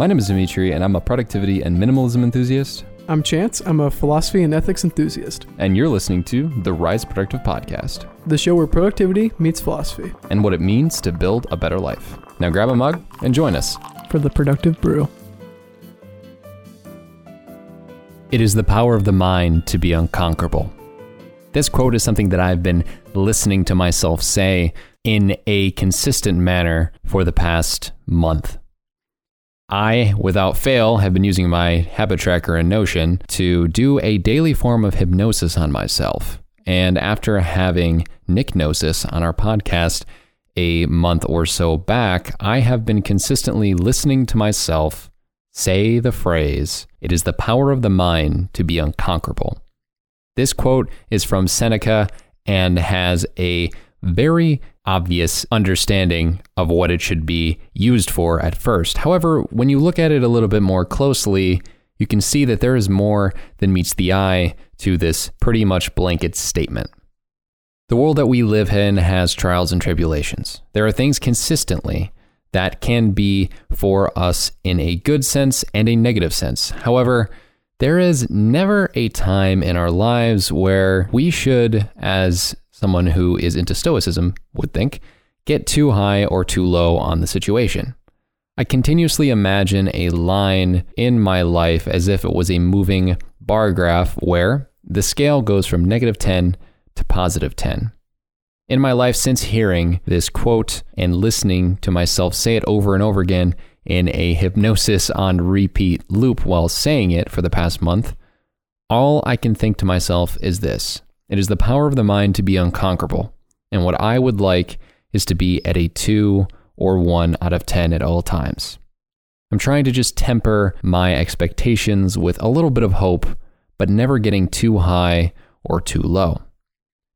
My name is Demetri, and I'm a productivity and minimalism enthusiast. I'm Chantz. I'm a philosophy and ethics enthusiast. And you're listening to the Rise Productive Podcast, the show where productivity meets philosophy and what it means to build a better life. Now grab a mug and join us for the Productive Brew. It is the power of the mind to be unconquerable. This quote is something that I've been listening to myself say in a consistent manner for the past month. I, without fail, have been using my habit tracker and Notion to do a daily form of hypnosis on myself. And after having Nicknosis on our podcast a month or so back, I have been consistently listening to myself say the phrase, It is the power of the mind to be unconquerable. This quote is from Seneca and has a very obvious understanding of what it should be used for at first. However, when you look at it a little bit more closely, you can see that there is more than meets the eye to this pretty much blanket statement. The world that we live in has trials and tribulations. There are things consistently that can be for us in a good sense and a negative sense. However, there is never a time in our lives where we should, as someone who is into Stoicism would think, get too high or too low on the situation. I continuously imagine a line in my life as if it was a moving bar graph where the scale goes from negative 10 to positive 10. In my life since hearing this quote and listening to myself say it over and over again in a hypnosis on repeat loop while saying it for the past month, all I can think to myself is this it is the power of the mind to be unconquerable. And what I would like is to be at a 2 or 1 out of 10 at all times. I'm trying to just temper my expectations with a little bit of hope, but never getting too high or too low.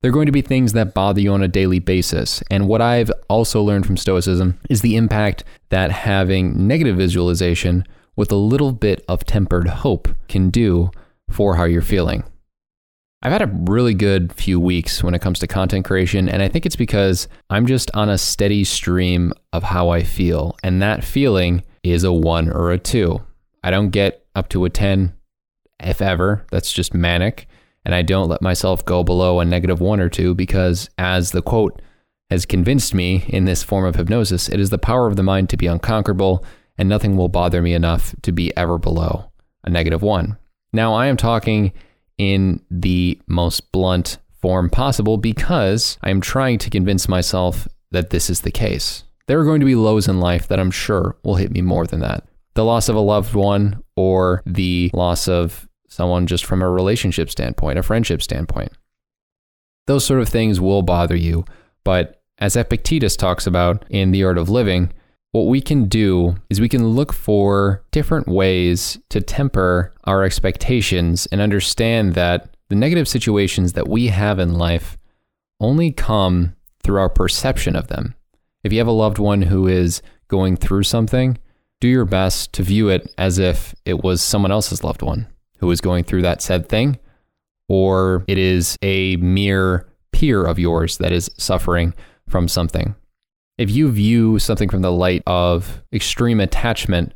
There are going to be things that bother you on a daily basis. And what I've also learned from Stoicism is the impact that having negative visualization with a little bit of tempered hope can do for how you're feeling. I've had a really good few weeks when it comes to content creation, and I think it's because I'm just on a steady stream of how I feel, and that feeling is a one or a two. I don't get up to a 10, if ever. That's just manic. And I don't let myself go below a negative one or two because, as the quote has convinced me in this form of hypnosis, it is the power of the mind to be unconquerable, and nothing will bother me enough to be ever below a negative one. Now, I am talking in the most blunt form possible because I am trying to convince myself that this is the case. There are going to be lows in life that I'm sure will hit me more than that. The loss of a loved one or the loss of someone just from a relationship standpoint, a friendship standpoint. Those sort of things will bother you, but as Epictetus talks about in The Art of Living, what we can do is we can look for different ways to temper our expectations and understand that the negative situations that we have in life only come through our perception of them. If you have a loved one who is going through something, do your best to view it as if it was someone else's loved one who is going through that said thing, or it is a mere peer of yours that is suffering from something. If you view something from the light of extreme attachment,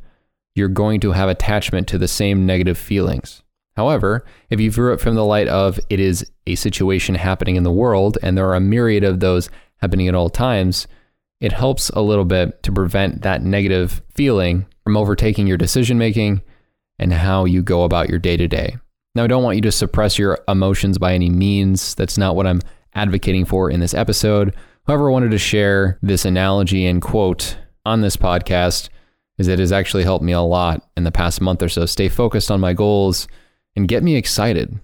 you're going to have attachment to the same negative feelings. However, if you view it from the light of it is a situation happening in the world and there are a myriad of those happening at all times, it helps a little bit to prevent that negative feeling from overtaking your decision making and how you go about your day to day. Now, I don't want you to suppress your emotions by any means. That's not what I'm advocating for in this episode. However, I wanted to share this analogy and quote on this podcast is it has actually helped me a lot in the past month or so stay focused on my goals and get me excited.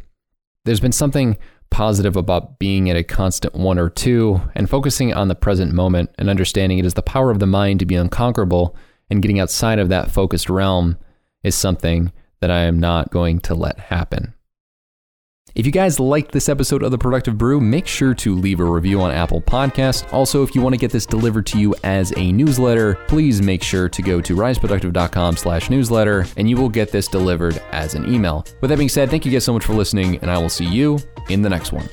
There's been something positive about being at a constant one or two and focusing on the present moment and understanding it is the power of the mind to be unconquerable and getting outside of that focused realm is something that I am not going to let happen. If you guys liked this episode of The Productive Brew, make sure to leave a review on Apple Podcast. Also, if you want to get this delivered to you as a newsletter, please make sure to go to riseproductive.com slash newsletter and you will get this delivered as an email. With that being said, thank you guys so much for listening and I will see you in the next one.